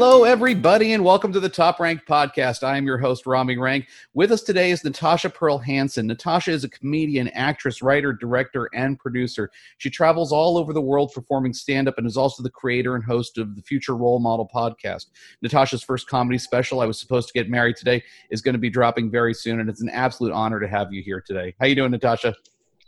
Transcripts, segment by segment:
Hello, everybody, and welcome to the Top Rank Podcast. I am your host, Rami Rank. With us today is Natasha Pearl Hansen. Natasha is a comedian, actress, writer, director, and producer. She travels all over the world performing stand up and is also the creator and host of the Future Role Model podcast. Natasha's first comedy special, I Was Supposed to Get Married Today, is going to be dropping very soon, and it's an absolute honor to have you here today. How you doing, Natasha?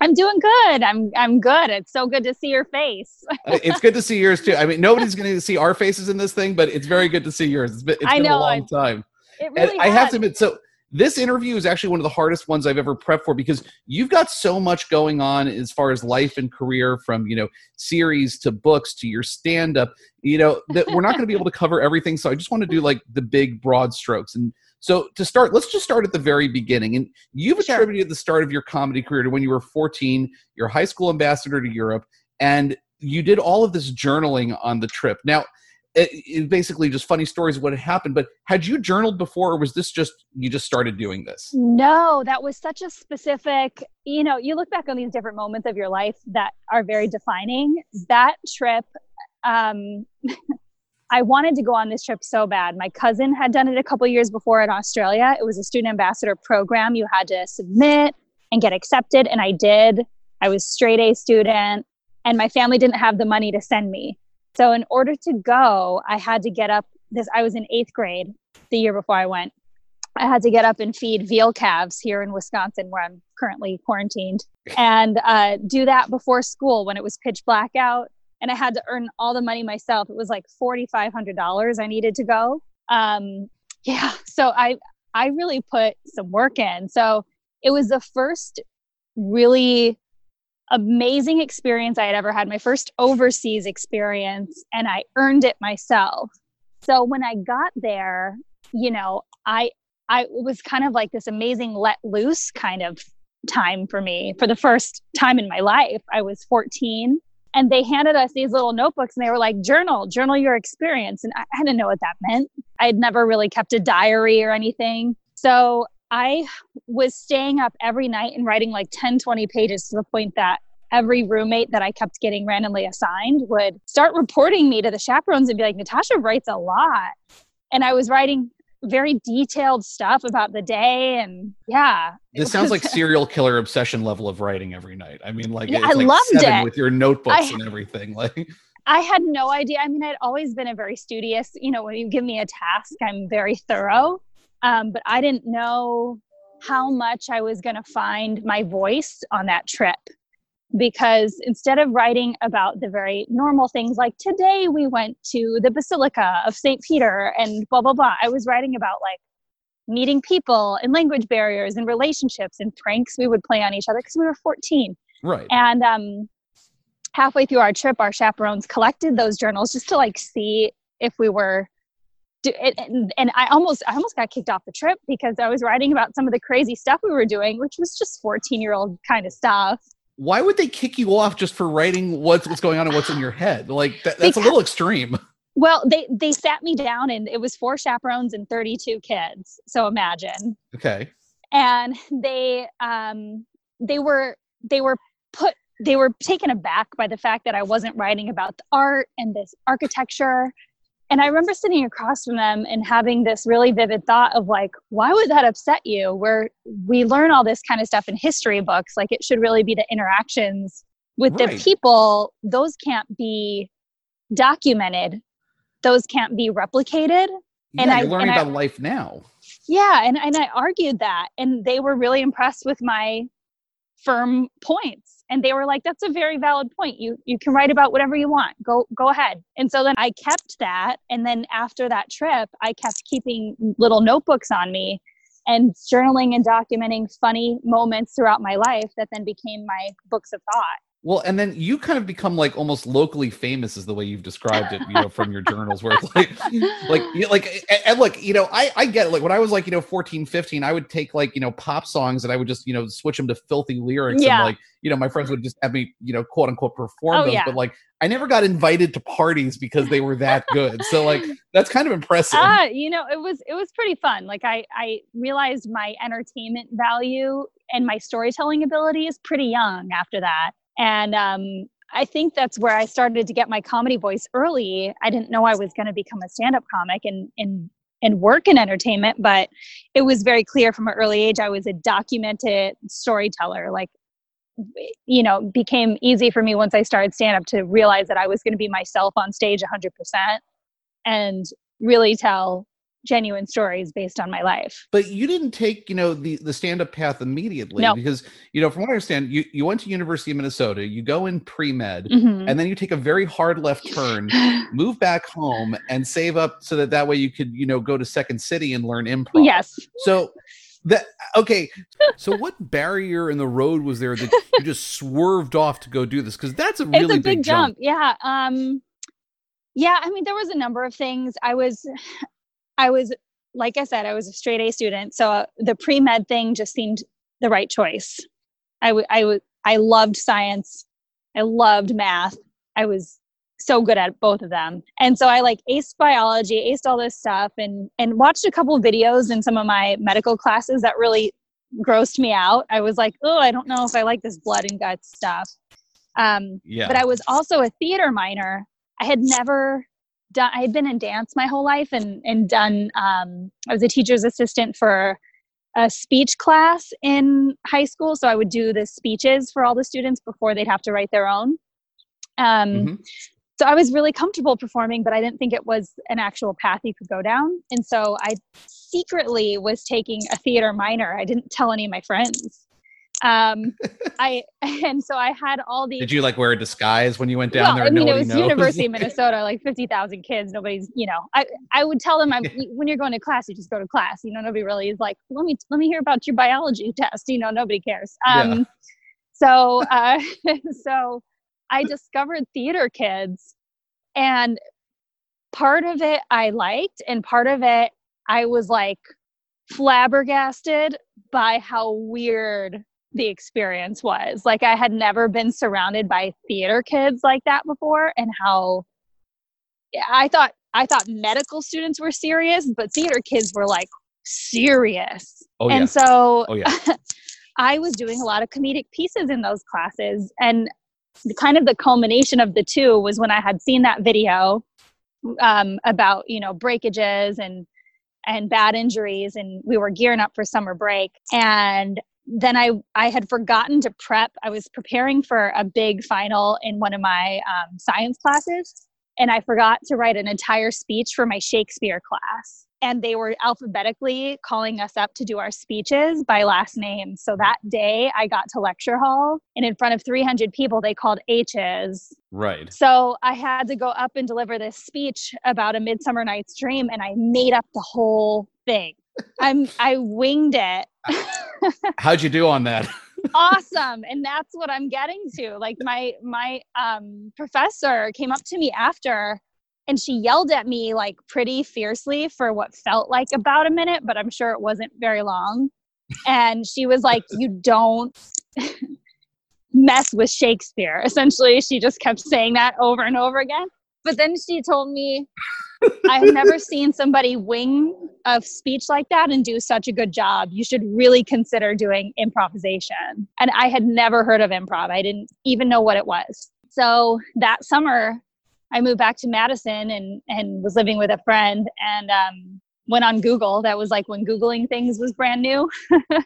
I'm doing good. I'm I'm good. It's so good to see your face. It's good to see yours too. I mean, nobody's going to see our faces in this thing, but it's very good to see yours. It's been, it's been know, a long time. It really I have to admit, so this interview is actually one of the hardest ones I've ever prepped for because you've got so much going on as far as life and career from, you know, series to books to your stand up, you know, that we're not going to be able to cover everything. So I just want to do like the big broad strokes. And so to start, let's just start at the very beginning. And you've sure. attributed the start of your comedy career to when you were 14, your high school ambassador to Europe, and you did all of this journaling on the trip. Now, it, it basically just funny stories of what had happened. But had you journaled before, or was this just you just started doing this? No, that was such a specific. You know, you look back on these different moments of your life that are very defining. That trip. Um, I wanted to go on this trip so bad. My cousin had done it a couple years before in Australia. It was a student ambassador program. You had to submit and get accepted, and I did. I was straight A student, and my family didn't have the money to send me. So in order to go, I had to get up this I was in 8th grade the year before I went. I had to get up and feed veal calves here in Wisconsin where I'm currently quarantined and uh, do that before school when it was pitch black out and I had to earn all the money myself. It was like forty five hundred dollars I needed to go. Um, yeah, so I I really put some work in. So it was the first really amazing experience I had ever had. My first overseas experience, and I earned it myself. So when I got there, you know, I I was kind of like this amazing let loose kind of time for me for the first time in my life. I was 14 and they handed us these little notebooks and they were like journal journal your experience. And I, I didn't know what that meant. I had never really kept a diary or anything. So i was staying up every night and writing like 10 20 pages to the point that every roommate that i kept getting randomly assigned would start reporting me to the chaperones and be like natasha writes a lot. And i was writing very detailed stuff about the day and yeah. This sounds like serial killer obsession level of writing every night. I mean like yeah, i like loved it. with your notebooks I, and everything like. I had no idea. I mean i'd always been a very studious you know when you give me a task i'm very thorough. Um, but i didn't know how much i was going to find my voice on that trip because instead of writing about the very normal things like today we went to the basilica of st peter and blah blah blah i was writing about like meeting people and language barriers and relationships and pranks we would play on each other because we were 14 right. And um halfway through our trip our chaperones collected those journals just to like see if we were do it, and, and I almost I almost got kicked off the trip because I was writing about some of the crazy stuff we were doing, which was just 14 year old kind of stuff why would they kick you off just for writing what's what's going on and what's in your head? Like that, that's a little extreme. Well, they they sat me down and it was four chaperones and 32 kids. So imagine. Okay. And they um they were they were put they were taken aback by the fact that I wasn't writing about the art and this architecture and I remember sitting across from them and having this really vivid thought of like, why would that upset you? Where we learn all this kind of stuff in history books, like it should really be the interactions with right. the people. Those can't be documented. Those can't be replicated. Yeah, and I learning and about I, life now. Yeah, and, and I argued that, and they were really impressed with my firm points and they were like that's a very valid point. You you can write about whatever you want. Go go ahead. And so then i kept that. And then after that trip i kept keeping little notebooks on me and journaling and documenting funny moments throughout my life that then became my books of thought well, and then you kind of become like almost locally famous, is the way you've described it, you know, from your journals, where it's like, like, you know, like, and, and like, you know, I, I get it. Like when I was like, you know, 14, 15, I would take like, you know, pop songs and I would just, you know, switch them to filthy lyrics. Yeah. And like, you know, my friends would just have me, you know, quote unquote perform oh, those. Yeah. But like, I never got invited to parties because they were that good. so like, that's kind of impressive. Uh, you know, it was, it was pretty fun. Like I, I realized my entertainment value and my storytelling ability is pretty young after that and um, I think that's where I started to get my comedy voice early. I didn't know I was going to become a stand-up comic and and and work in entertainment, but it was very clear from an early age I was a documented storyteller. Like you know, became easy for me once I started stand up to realize that I was going to be myself on stage 100% and really tell genuine stories based on my life. But you didn't take, you know, the the stand up path immediately no. because, you know, from what I understand, you you went to University of Minnesota, you go in pre-med mm-hmm. and then you take a very hard left turn, move back home and save up so that that way you could, you know, go to Second City and learn improv. Yes. So that okay so what barrier in the road was there that you just swerved off to go do this because that's a really it's a big, big jump. jump. yeah um yeah i mean there was a number of things i was I was, like I said, I was a straight A student. So uh, the pre med thing just seemed the right choice. I, w- I, w- I loved science. I loved math. I was so good at both of them. And so I like aced biology, aced all this stuff and and watched a couple videos in some of my medical classes that really grossed me out. I was like, "Oh, I don't know if I like this blood and guts stuff." Um yeah. but I was also a theater minor. I had never done i had been in dance my whole life and and done um, i was a teacher's assistant for a speech class in high school. So i would do the speeches for all the students before they'd have to write their own. Um, mm-hmm. so i was really comfortable performing but i didn't think it was an actual path you could go down. And so i secretly was taking a theater minor. I didn't tell any of my friends um i and so i had all these did you like wear a disguise when you went down well, there i mean it was knows? university of minnesota like 50000 kids nobody's you know i i would tell them i'm when you're going to class you just go to class you know nobody really is like let me let me hear about your biology test you know nobody cares um yeah. so uh so i discovered theater kids and part of it i liked and part of it i was like flabbergasted by how weird the experience was. Like I had never been surrounded by theater kids like that before and how I thought I thought medical students were serious, but theater kids were like serious. Oh, and yeah. so oh, yeah. I was doing a lot of comedic pieces in those classes and the kind of the culmination of the two was when I had seen that video um, about, you know, breakages and and bad injuries and we were gearing up for summer break and then I I had forgotten to prep. I was preparing for a big final in one of my um, science classes, and I forgot to write an entire speech for my Shakespeare class. And they were alphabetically calling us up to do our speeches by last name. So that day, I got to lecture hall, and in front of 300 people, they called H's. Right. So I had to go up and deliver this speech about a Midsummer Night's Dream, and I made up the whole thing. I'm I winged it. How'd you do on that? awesome. And that's what I'm getting to. Like my my um professor came up to me after and she yelled at me like pretty fiercely for what felt like about a minute, but I'm sure it wasn't very long. And she was like, You don't mess with Shakespeare. Essentially, she just kept saying that over and over again. But then she told me, I've never seen somebody wing a speech like that and do such a good job. You should really consider doing improvisation. And I had never heard of improv, I didn't even know what it was. So that summer, I moved back to Madison and, and was living with a friend and um, went on Google. That was like when Googling things was brand new.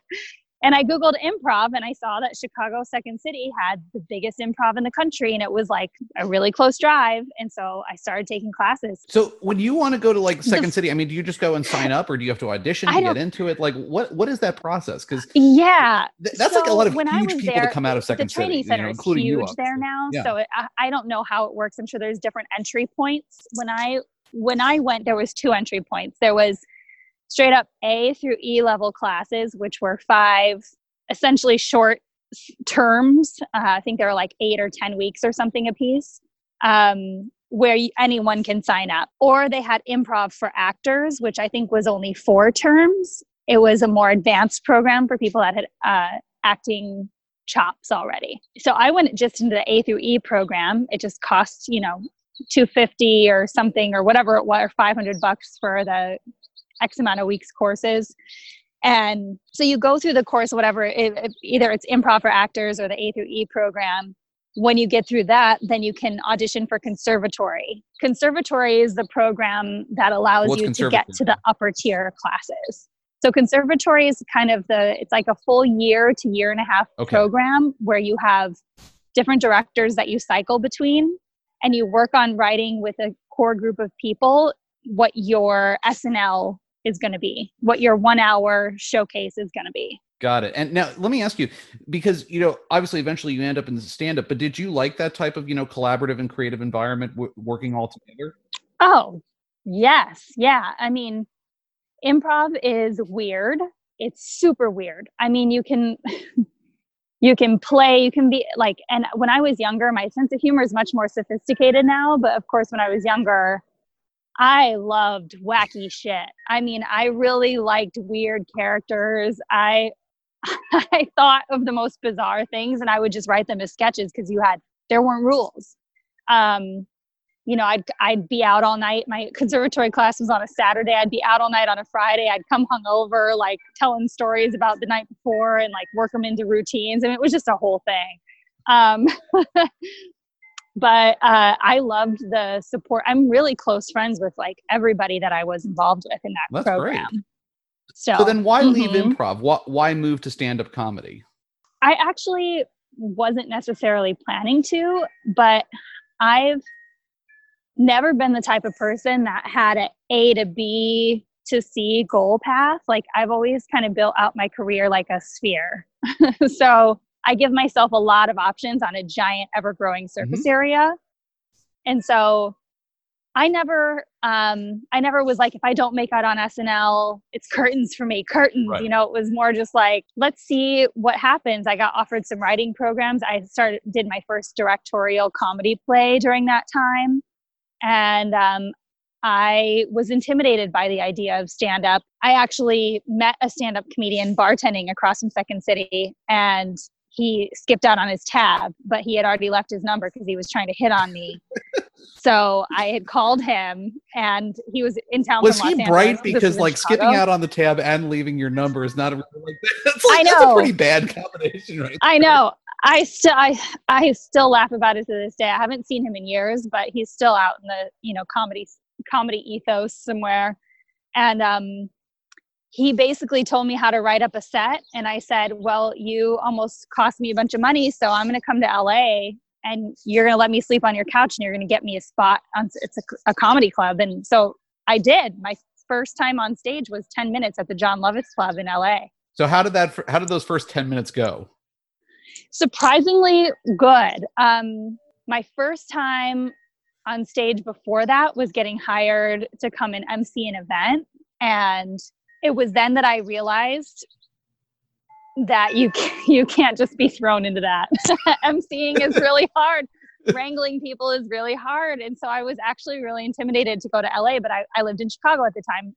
And I Googled improv and I saw that Chicago Second City had the biggest improv in the country and it was like a really close drive. And so I started taking classes. So when you want to go to like Second the, City, I mean, do you just go and sign up or do you have to audition to get into it? Like what what is that process? Because yeah, th- that's so like a lot of huge people there, to come out of Second the training City. Center you know, including huge you there now. Yeah. So it, I, I don't know how it works. I'm sure there's different entry points. When I when I went, there was two entry points. There was straight up A through E level classes, which were five essentially short terms. Uh, I think there are like eight or 10 weeks or something a piece. Um, where anyone can sign up. Or they had improv for actors, which I think was only four terms. It was a more advanced program for people that had uh, acting chops already. So I went just into the A through E program. It just cost, you know, 250 or something or whatever it was, or 500 bucks for the X amount of weeks courses. And so you go through the course, whatever, it, it, either it's improv for actors or the A through E program. when you get through that, then you can audition for conservatory. Conservatory is the program that allows What's you to get to the upper tier classes. So conservatory is kind of the it's like a full year to year and a half Okay. program where you have different directors that you cycle between and you work on writing with a core group of people what your SNL is going to be, what your 1 hour showcase is going to be. Got it. And now let me ask you, because you know, obviously, eventually you end up in the stand-up. But did you like that type of you know collaborative and creative environment, w- working all together? Oh, yes. Yeah. I mean, improv is weird. It's super weird. I mean, you can you can play, you can be like and when I was younger, my sense of humor is much more sophisticated now, but of course when I was younger, I loved wacky shit. I mean, I really liked weird characters. I I thought of the most bizarre things and I would just write them as sketches because you had there weren't rules. Um, you know, I'd I'd be out all night. My conservatory class was on a Saturday. I'd be out all night on a Friday. I'd come hungover, like telling stories about the night before and like work them into routines. And it was just a whole thing. Um, but uh, I loved the support. I'm really close friends with like everybody that I was involved with in that That's great. program. So, So then, why leave mhm. improv? Why, why move to stand-up comedy? I actually wasn't necessarily planning to, but I've never been the type of person that had a A to B to C goal path. Like I've always kind of built out my career like a sphere. so I give myself a lot of options on a giant ever growing surface area. And so I never um I never was like if I don't make out on SNL, it's curtains for me, curtains. Right. You know, it was more just like let's see what happens. I got offered some writing programs. I started did my first directorial comedy play during that time. And um I was intimidated by the idea of stand up. I actually met a stand up comedian bartending across from Second City and he skipped out on his tab, but he had already left his number because he was trying to hit on me. so I had called him and he was in town. Was he bright. Because like skipping out on the tab and leaving your number is not a like that's like I that's a pretty bad combination, right? I know. I still I I still laugh about it to this day. I haven't seen him in years, but he's still out in the you know comedy comedy ethos somewhere. And um, he basically told me how to write up a set, and I said, "Well, you almost cost me a bunch of money, so I'm going to come to LA, and you're going to let me sleep on your couch, and you're going to get me a spot on it's a, a comedy club." And so I did. My first time on stage was 10 minutes at the Jon Lovitz Club in LA. So how did that? How did those first ten minutes go? surprisingly good. Um, my first time on stage before that was getting hired to come and MC an event. And it was then that I realized that you you can't just be thrown into that. MCing is really hard. Wrangling people is really hard. And so I was actually really intimidated to go to LA, but I, I lived in Chicago at the time.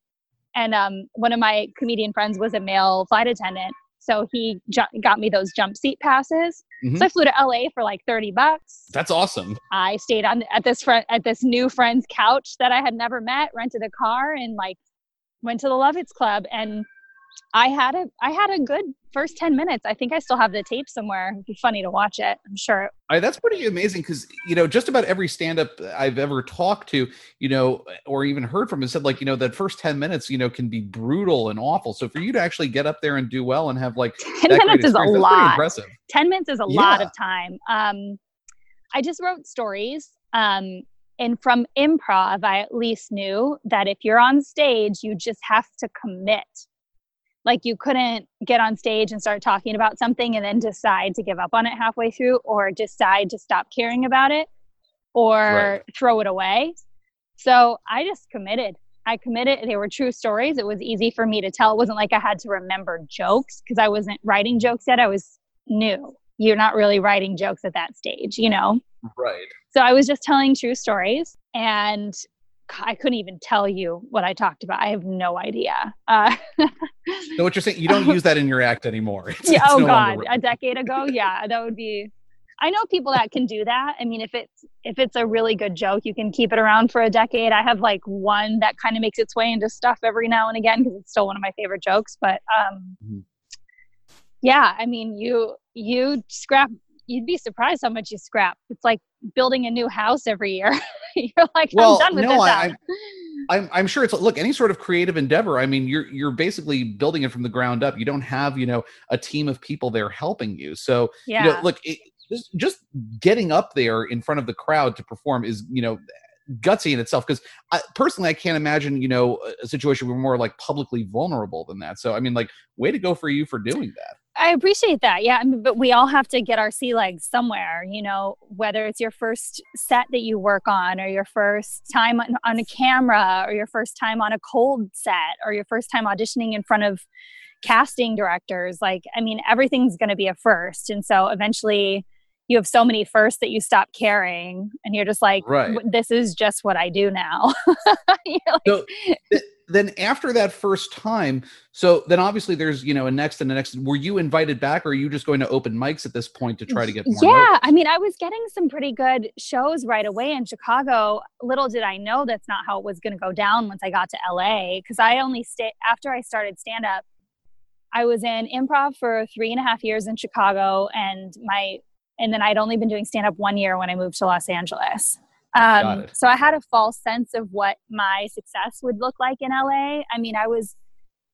And um, one of my comedian friends was a male flight attendant. So he ju- got me those jump seat passes. Mhm. So I flew to LA for like 30 bucks. That's awesome. I stayed on at this friend at this new friend's couch that I had never met, rented a car and like went to the Lovitz Club and I had a I had a good first 10 minutes. I think I still have the tape somewhere. It'd be funny to watch it. I'm sure. I, that's pretty amazing because you know just about every stand-up I've ever talked to, you know, or even heard from has said like you know that first ten minutes, you know, can be brutal and awful. So for you to actually get up there and do well and have like 10 that great minutes is a experience, that's pretty lot. impressive. 10 minutes is a lot of time. Um, I just wrote stories. Um, and from improv, I at least knew that if you're on stage, you just have to commit. Like you couldn't get on stage and start talking about something and then decide to give up on it halfway through or decide to stop caring about it or Right. throw it away. So I just committed. I committed. They were true stories. It was easy for me to tell. It wasn't like I had to remember jokes because I wasn't writing jokes yet. I was new. You're not really writing jokes at that stage, you know? Right. So I was just telling true stories and I couldn't even tell you what I talked about. I have no idea. Uh, So what you're saying, you don't use that in your act anymore. It's- yeah, it's oh no God, a decade ago, yeah, that would be. I know people that can do that. I mean, if it's if it's a really good joke, you can keep it around for a decade. I have like one that kind of makes its way into stuff every now and again because it's still one of my favorite jokes. But um, Mhm. yeah, I mean, you you scrap you'd be surprised how much you scrap. It's like building a new house every year. You're like, well, I'm done with no, this. I, I'm, I'm sure it's look any sort of creative endeavor. I mean, you're you're basically building it from the ground up. You don't have you know a team of people there helping you. So yeah, you know, look, it, just just getting up there in front of the crowd to perform is you know gutsy in itself because I personally i can't imagine you know a situation where we're more like publicly vulnerable than that so i mean like way to go for you for doing that I appreciate that. Yeah. I mean, but we all have to get our sea legs somewhere, you know, whether it's your first set that you work on or your first time on, on, a camera or your first time on a cold set or your first time auditioning in front of casting directors. Like, I mean, everything's going to be a first. And so eventually you have so many firsts that you stop caring and you're just like, right. this is just what I do now. like, so, then after that first time, so then obviously there's you know a next and a next. Were you invited back, or are you just going to open mics at this point to try to get more? Yeah, notice? I mean, I was getting some pretty good shows right away in Chicago. Little did I know that's not how it was going to go down once I got to LA, because I only stayed after I started stand up. I was in improv for three and a half years in Chicago, and my and then I'd only been doing stand up one year when I moved to Los Angeles. Um, so I had a false sense of what my success would look like in LA. I mean, I was,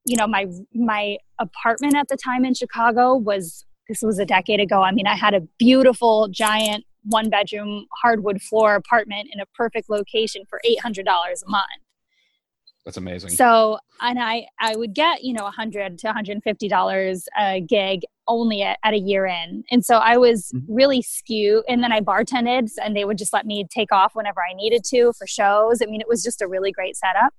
you know, my my apartment at the time in Chicago was this was a decade ago. I mean, I had a beautiful giant one bedroom hardwood floor apartment in a perfect location for $800 a month. That's amazing. So, and I, I would get, you know, a 100 to $150 a gig only at, at a year in. And so I was mm-hmm. really skewed. And then I bartended and they would just let me take off whenever I needed to for shows. I mean, it was just a really great setup.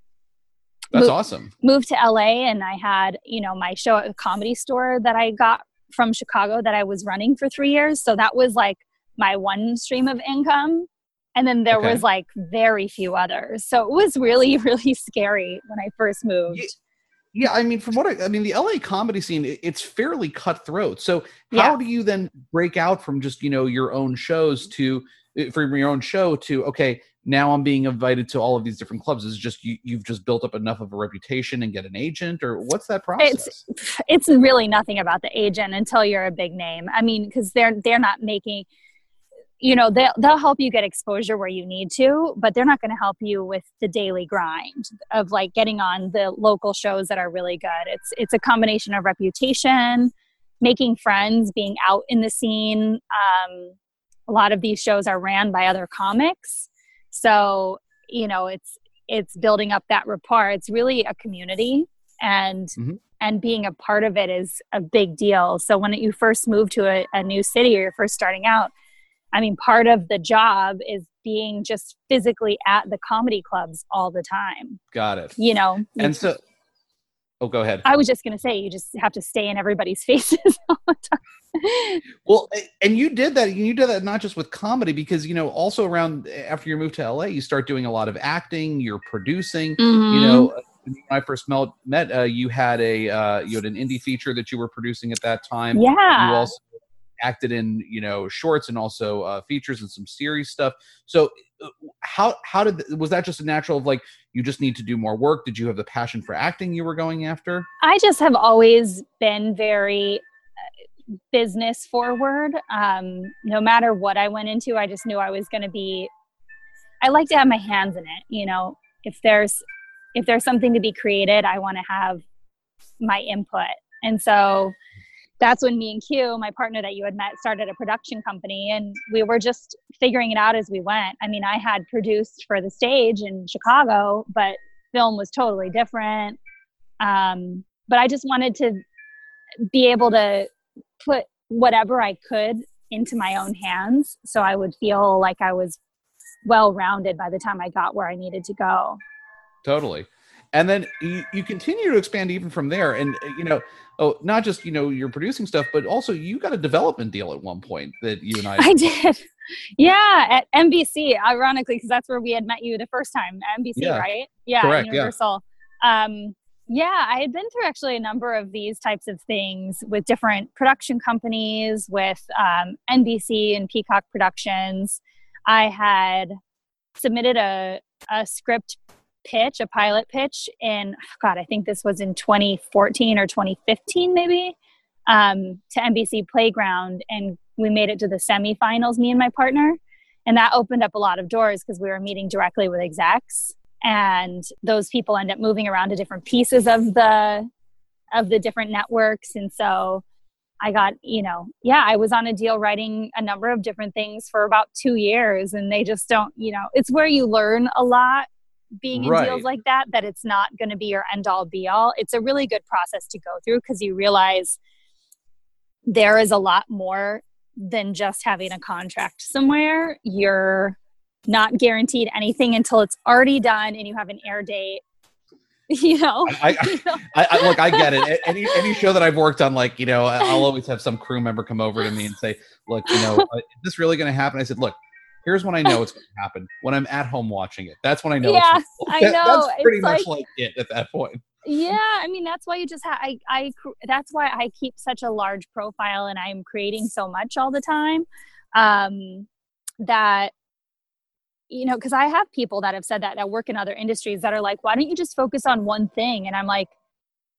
That's awesome. Moved to LA and I had, you know, my show at the comedy store that I got from Chicago that I was running for three years. So that was like my one stream of income and then there okay. was like very few others. So it was really really scary when i first moved. yeah, yeah i mean from what I, I mean the la comedy scene it's fairly cutthroat. So how yeah. do you then break out from just you know your own shows to from your own show to okay now i'm being invited to all of these different clubs. Is just you, you've just built up enough of a reputation and get an agent or what's that process? it's it's really nothing about the agent until you're a big name. I mean because they're they're not making you know they'll, they'll help you get exposure where you need to but they're not going to help you with the daily grind of like getting on the local shows that are really good. It's it's a combination of reputation making friends being out in the scene. Um, a lot of these shows are ran by other comics. So you know it's it's building up that rapport. It's really a community and mm-hmm. and being a part of it is a big deal. So when you first move to a, a new city or you're first starting out I mean, part of the job is being just physically at the comedy clubs all the time. Got it. You know, and so, oh, go ahead. I was just going to say, you just have to stay in everybody's faces all the time. well, and you did that. You did that not just with comedy, because you know, also around after you moved to LA, you start doing a lot of acting. You're producing. Mm-hmm. You know, when I first met, met uh, you had a uh, you had an indie feature that you were producing at that time. Yeah. You also acted in you know shorts and also uh, features and some series stuff. So uh, how how did was that just a natural of like you just need to do more work? Did you have the passion for acting you were going after? I just have always been very uh, business forward. Um, no matter what I went into, I just knew I was going to be. I like to have my hands in it. You know, if there's if there's something to be created, I want to have my input. And so that's when me and Q, my partner that you had met, started a production company and we were just figuring it out as we went. I mean, I had produced for the stage in Chicago, but film was totally different. Um, but I just wanted to be able to put whatever I could into my own hands so I would feel like I was well rounded by the time I got where I needed to go. Totally and then you, you continue to expand even from there. And uh, you know oh not just you know you're producing stuff but also you got a development deal at one point that you and i i did. Yeah at nbc ironically because that's where we had met you the first time nbc yeah. right? Yeah Correct, universal. Yeah. um yeah i had been through actually a number of these types of things with different production companies with um, nbc and peacock productions. I had submitted a, a script pitch, a pilot pitch in, God, I think this was in 2014 or 2015, maybe, um, to NBC Playground and we made it to the semifinals, me and my partner. And that opened up a lot of doors because we were meeting directly with execs. And those people end up moving around to different pieces of the of the different networks. And so I got, you know, yeah, I was on a deal writing a number of different things for about two years. And they just don't, you know, it's where you learn a lot being in right. deals like that, that it's not going to be your end all be all. It's a really good process to go through because you realize there is a lot more than just having a contract somewhere. You're not guaranteed anything until it's already done and you have an air date. You know, I, I, I, look, I get it. Any any show that I've worked on, like you know, I'll always have some crew member come over to me and say, "Look, you know, uh, is this really going to happen?" I said, "Look, here's when I know it's going to happen. When I'm at home watching it, that's when I know. It's Yeah, I know. That's pretty it's much like, like it at that point yeah i mean that's why you just have i i that's why i keep such a large profile and i'm creating so much all the time um that you know because i have people that have said that that work in other industries that are like why don't you just focus on one thing and i'm like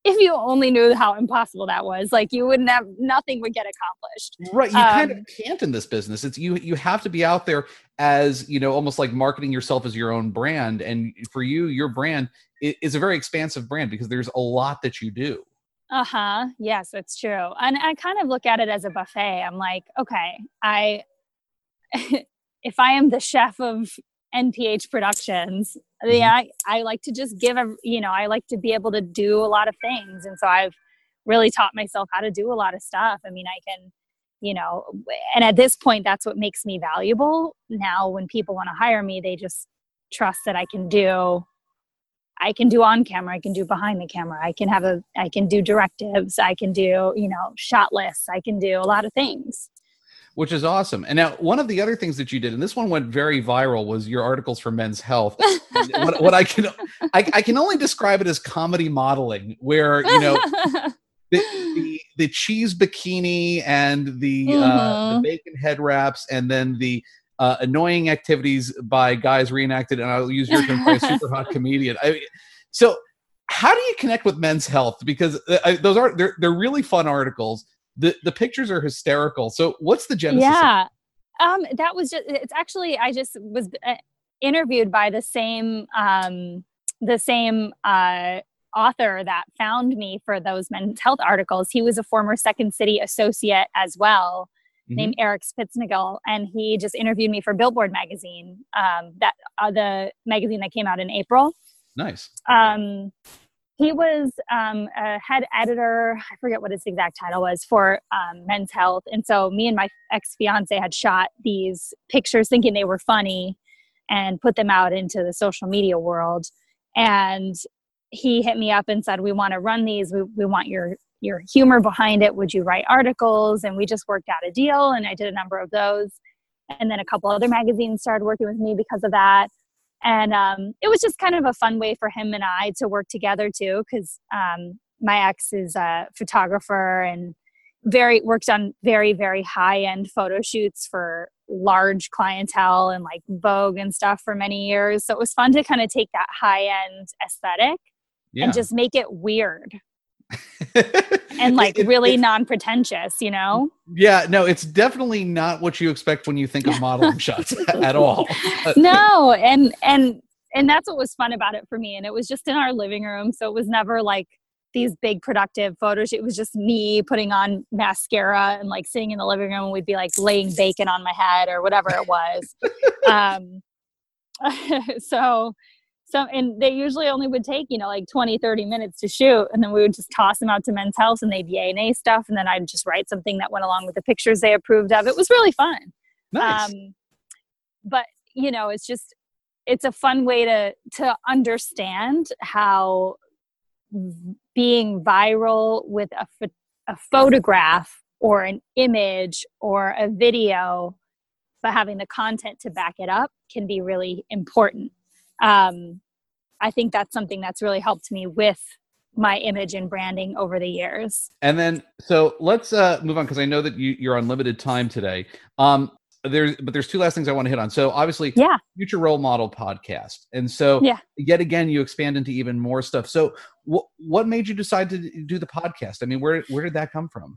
if you only knew how impossible that was like you wouldn't have nothing would get accomplished. Right you um, kind of can't in this business. It's you you have to be out there as you know almost like marketing yourself as your own brand. And for you your brand is a very expansive brand because there's a lot that you do. Uh-huh. Yes that's true. And i kind of look at it as a buffet. I'm like okay i if i am the chef of NPH Productions. Mm-hmm. Yeah, I, I like to just give a, you know, I like to be able to do a lot of things. And so I've really taught myself how to do a lot of stuff. I mean, I can, you know, and at this point, that's what makes me valuable. Now, when people want to hire me, they just trust that I can do I can do on camera, I can do behind the camera, I can have a I can do directives, I can do, you know, shot lists, I can do a lot of things which is awesome. And now, one of the other things that you did, and this one went very viral, was your articles for Men's Health. what, what, I can I, I, can only describe it as comedy modeling, where you know the, the, the cheese bikini and the, mm-hmm. uh, the mm-hmm. bacon head wraps, and then the uh, annoying activities by guys reenacted. And I'll use your term, by super hot comedian. I, so, how do you connect with Men's Health? Because uh, those are they're they're really fun articles the the pictures are hysterical. So what's the genesis? Yeah, um, that was just. It's actually I just was uh, interviewed by the same um, the same uh, author that found me for those men's health articles. He was a former Second City associate as well. Mm-hmm. Named Eric Spitznagel, and he just interviewed me for Billboard magazine, um, that uh, the magazine that came out in April. Nice. Um, he was um, a head editor i forget what his exact title was for um, men's health. And so me and my ex-fiance had shot these pictures thinking they were funny and put them out into the social media world. And he hit me up and said we want to run these. We, we want your your humor behind it. Would you write articles? And we just worked out a deal and i did a number of those. And then a couple other magazines started working with me because of that and um, it was just kind of a fun way for him and I to work together too, because um, my ex is a photographer and very worked on very very high end photo shoots for large clientele and like Vogue and stuff for many years. So it was fun to kind of take that high end aesthetic yeah. and just make it weird. and like it, really non-pretentious you know? Yeah no it's definitely not what you expect when you think of modeling shots at all. No and and and that's what was fun about it for me and it was just in our living room so it was never like these big productive photos. It was just me putting on mascara and like sitting in the living room and we'd be like laying bacon on my head or whatever it was. Um so so and they usually only would take you know like 20 30 minutes to shoot and then we would just toss them out to men's health and they'd yay and a stuff and then i'd just write something that went along with the pictures they approved of. It was really fun. Nice. Um, but you know it's just it's a fun way to to understand how being viral with a, a photograph or an image or a video but having the content to back it up can be really important um, I think that's something that's really helped me with my image and branding over the years. And then, so let's uh, move on because I know that you, you're on limited time today. Um, there's, but there's two last things I want to hit on. So obviously, yeah, future role model podcast, and so yeah, yet again, you expand into even more stuff. So, what what made you decide to do the podcast? I mean, where where did that come from?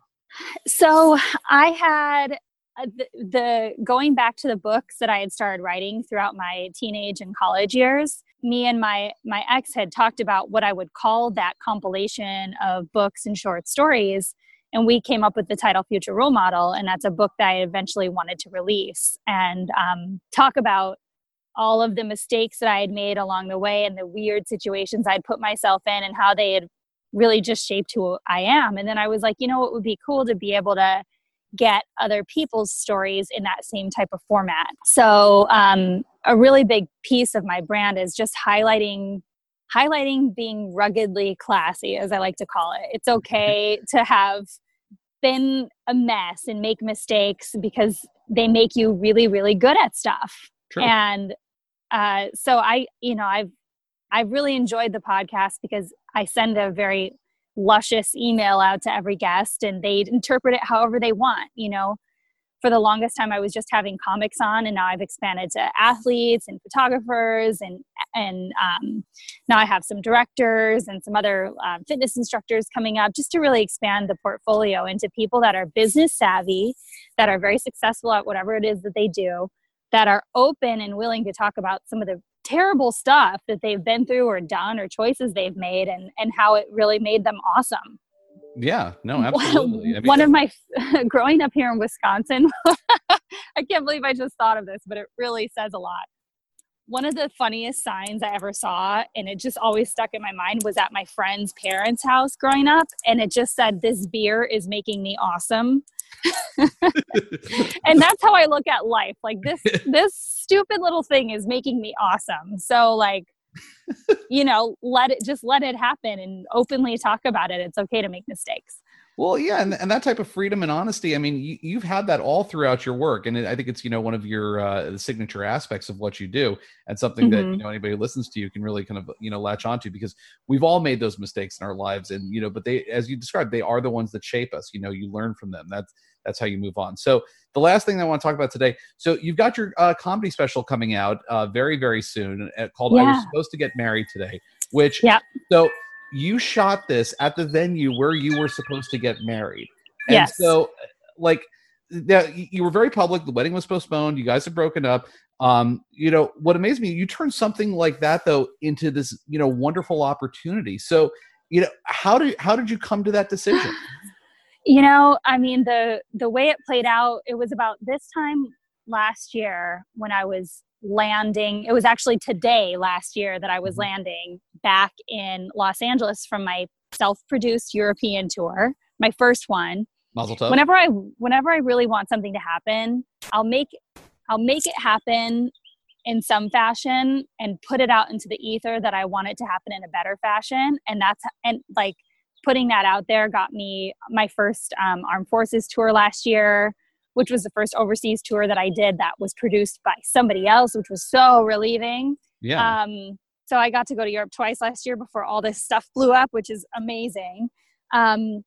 So I had the, the going back to the books that I had started writing throughout my teenage and college years, me and my my ex had talked about what I would call that compilation of books and short stories and we came up with the title future role model and that's a book that i eventually wanted to release and um, talk about all of the mistakes that i had made along the way and the weird situations i'd put myself in and how they had really just shaped who i am. And then i was like you know it would be cool to be able to get other people's stories in that same type of format so um, a really big piece of my brand is just highlighting highlighting being ruggedly classy, as I like to call it. It's okay to have been a mess and make mistakes because they make you really, really good at stuff. True. And uh, so I, you know, I've I've really enjoyed the podcast because I send a very luscious email out to every guest and they'd interpret it however they want. You know, for the longest time I was just having comics on, and now I've expanded to athletes and photographers, and and um, now I have some directors and some other um, fitness instructors coming up, just to really expand the portfolio into people that are business savvy, that are very successful at whatever it is that they do, that are open and willing to talk about some of the terrible stuff that they've been through or done or choices they've made and and how it really made them awesome yeah, no, absolutely. I mean, One of my growing up here in Wisconsin, I can't believe I just thought of this, but it really says a lot. One of the funniest signs I ever saw, and it just always stuck in my mind, was at my friend's parents' house growing up, and it just said, "This beer is making me awesome." and that's how I look at life. Like this, this stupid little thing is making me awesome. So, like, you know, let it just let it happen and openly talk about it. It's okay to make mistakes. Well, yeah, and, and that type of freedom and honesty. I mean, you, have had that all throughout your work, and I think it's you know one of your uh, signature aspects of what you do, and something mm-hmm. that you know anybody who listens to you can really kind of you know latch onto because we've all made those mistakes in our lives, and you know, but they, as you described, they are the ones that shape us. You know, you learn from them. That's that's how you move on. So the last thing I want to talk about today. So you've got your uh, comedy special coming out uh, very very soon uh, called yeah. "I Was Supposed to Get Married Today," which yeah. So you shot this at the venue where you were supposed to get married. And yes. So like that you were very public the wedding was postponed you guys have broken up um you know what amazed me you turned something like that though into this you know wonderful opportunity so you know how did how did you come to that decision you know i mean the the way it played out it was about this time last year when i was landing it was actually today last year that i was mm-hmm. landing back in los angeles from my self-produced european tour my first one. Whenever i whenever i really want something to happen i'll make i'll make it happen in some fashion and put it out into the ether that i want it to happen in a better fashion. And that's and like putting that out there got me my first um, armed forces tour last year which was the first overseas tour that i did that was produced by somebody else which was so relieving. Yeah. Um, so i got to go to europe twice last year before all this stuff blew up which is amazing. Um,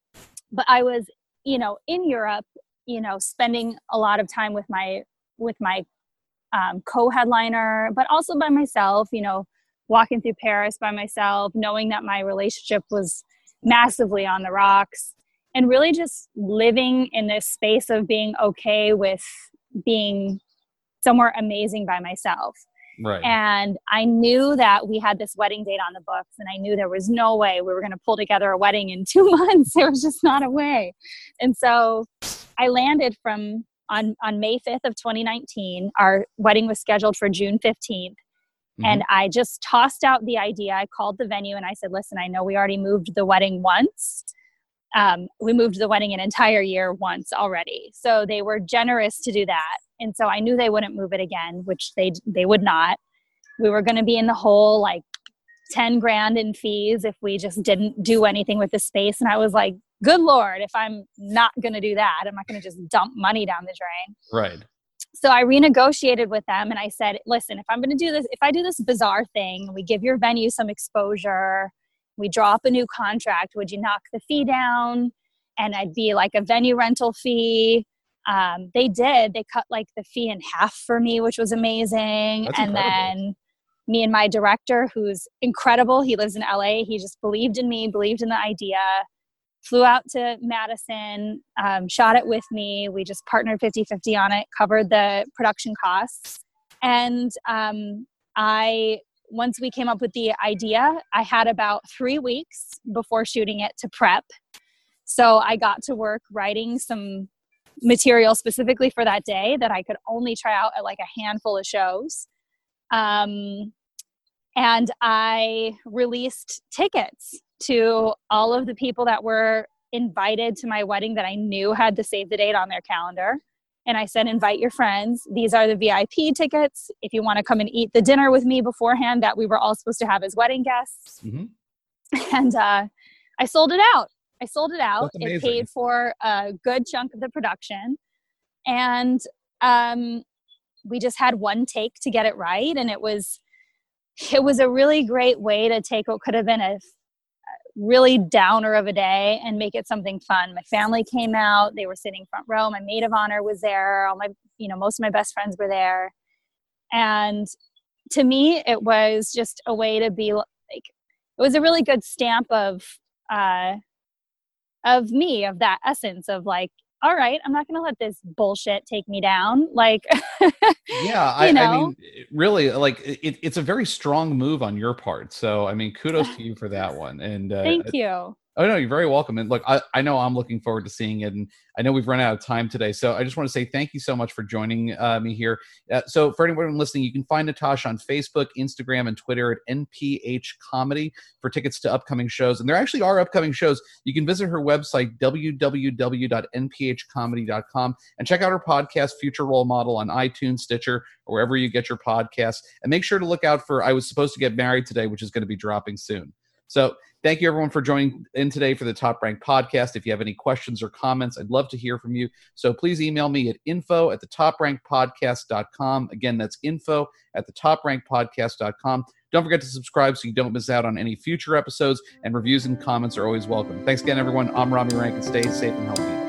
but i was you know in europe you know spending a lot of time with my with my um, co-headliner but also by myself you know walking through paris by myself knowing that my relationship was massively on the rocks and really just living in this space of being okay with being somewhere amazing by myself. Right. And I knew that we had this wedding date on the books, and I knew there was no way we were going to pull together a wedding in two months. There was just not a way. And so I landed from on, on May 5th of 2019. Our wedding was scheduled for June 15th. Mm-hmm. And I just tossed out the idea. I called the venue and I said, listen, I know we already moved the wedding once. Um, we moved the wedding an entire year once already. So they were generous to do that. And so I knew they wouldn't move it again, which they they would not. We were going to be in the hole like 10 grand in fees if we just didn't do anything with the space. And I was like, good Lord, if I'm not going to do that, I'm not going to just dump money down the drain. Right so I renegotiated with them and I said, listen, if I'm going to do this, if I do this bizarre thing, we give your venue some exposure, we draw up a new contract, would you knock the fee down? And I'd be like a venue rental fee. Um, they did. They cut like the fee in half for me, which was amazing. That's and incredible. then me and my director, who's incredible, he lives in LA, he just believed in me, believed in the idea. flew out to Madison, um, shot it with me. We just partnered 50 50 on it, covered the production costs. And um, I, once we came up with the idea, I had about three weeks before shooting it to prep. So I got to work writing some material specifically for that day that I could only try out at like a handful of shows. Um, and I released tickets to all of the people that were invited to my wedding that I knew had to save the date on their calendar. And I said, invite your friends. These are the VIP tickets. If you want to come and eat the dinner with me beforehand, that we were all supposed to have as wedding guests. Mm-hmm. And uh, I sold it out. I sold it out. It paid for a good chunk of the production. And um, we just had one take to get it right. And it was, it was a really great way to take what could have been a really downer of a day and make it something fun. My family came out, they were sitting front row, my maid of honor was there, all my you know, most of my best friends were there. And to me it was just a way to be like it was a really good stamp of uh of me, of that essence of like all right, I'm not going to let this bullshit take me down. Like, yeah, I, I, mean, really, like, it, it's a very strong move on your part. So, I mean, kudos to you for that one. And uh, thank you. Oh no, you're very welcome. And look, I, I know I'm looking forward to seeing it, and I know we've run out of time today, so I just want to say thank you so much for joining uh, me here. Uh, so for anyone listening, you can find Natasha on Facebook, Instagram, and Twitter at NPH Comedy for tickets to upcoming shows. And there actually are upcoming shows. You can visit her website www.nphcomedy.com and check out her podcast, Future Role Model, on iTunes, Stitcher, or wherever you get your podcasts. And make sure to look out for I Was Supposed to Get Married Today, which is going to be dropping soon. So thank you everyone for joining in today for the Top Rank podcast. If you have any questions or comments, I'd love to hear from you. So please email me at info at the toprankpodcast.com. Again, that's info at the toprankpodcast.com. Don't forget to subscribe so you don't miss out on any future episodes, and reviews and comments are always welcome. Thanks again, everyone. I'm Rami Rankin. Stay safe and healthy.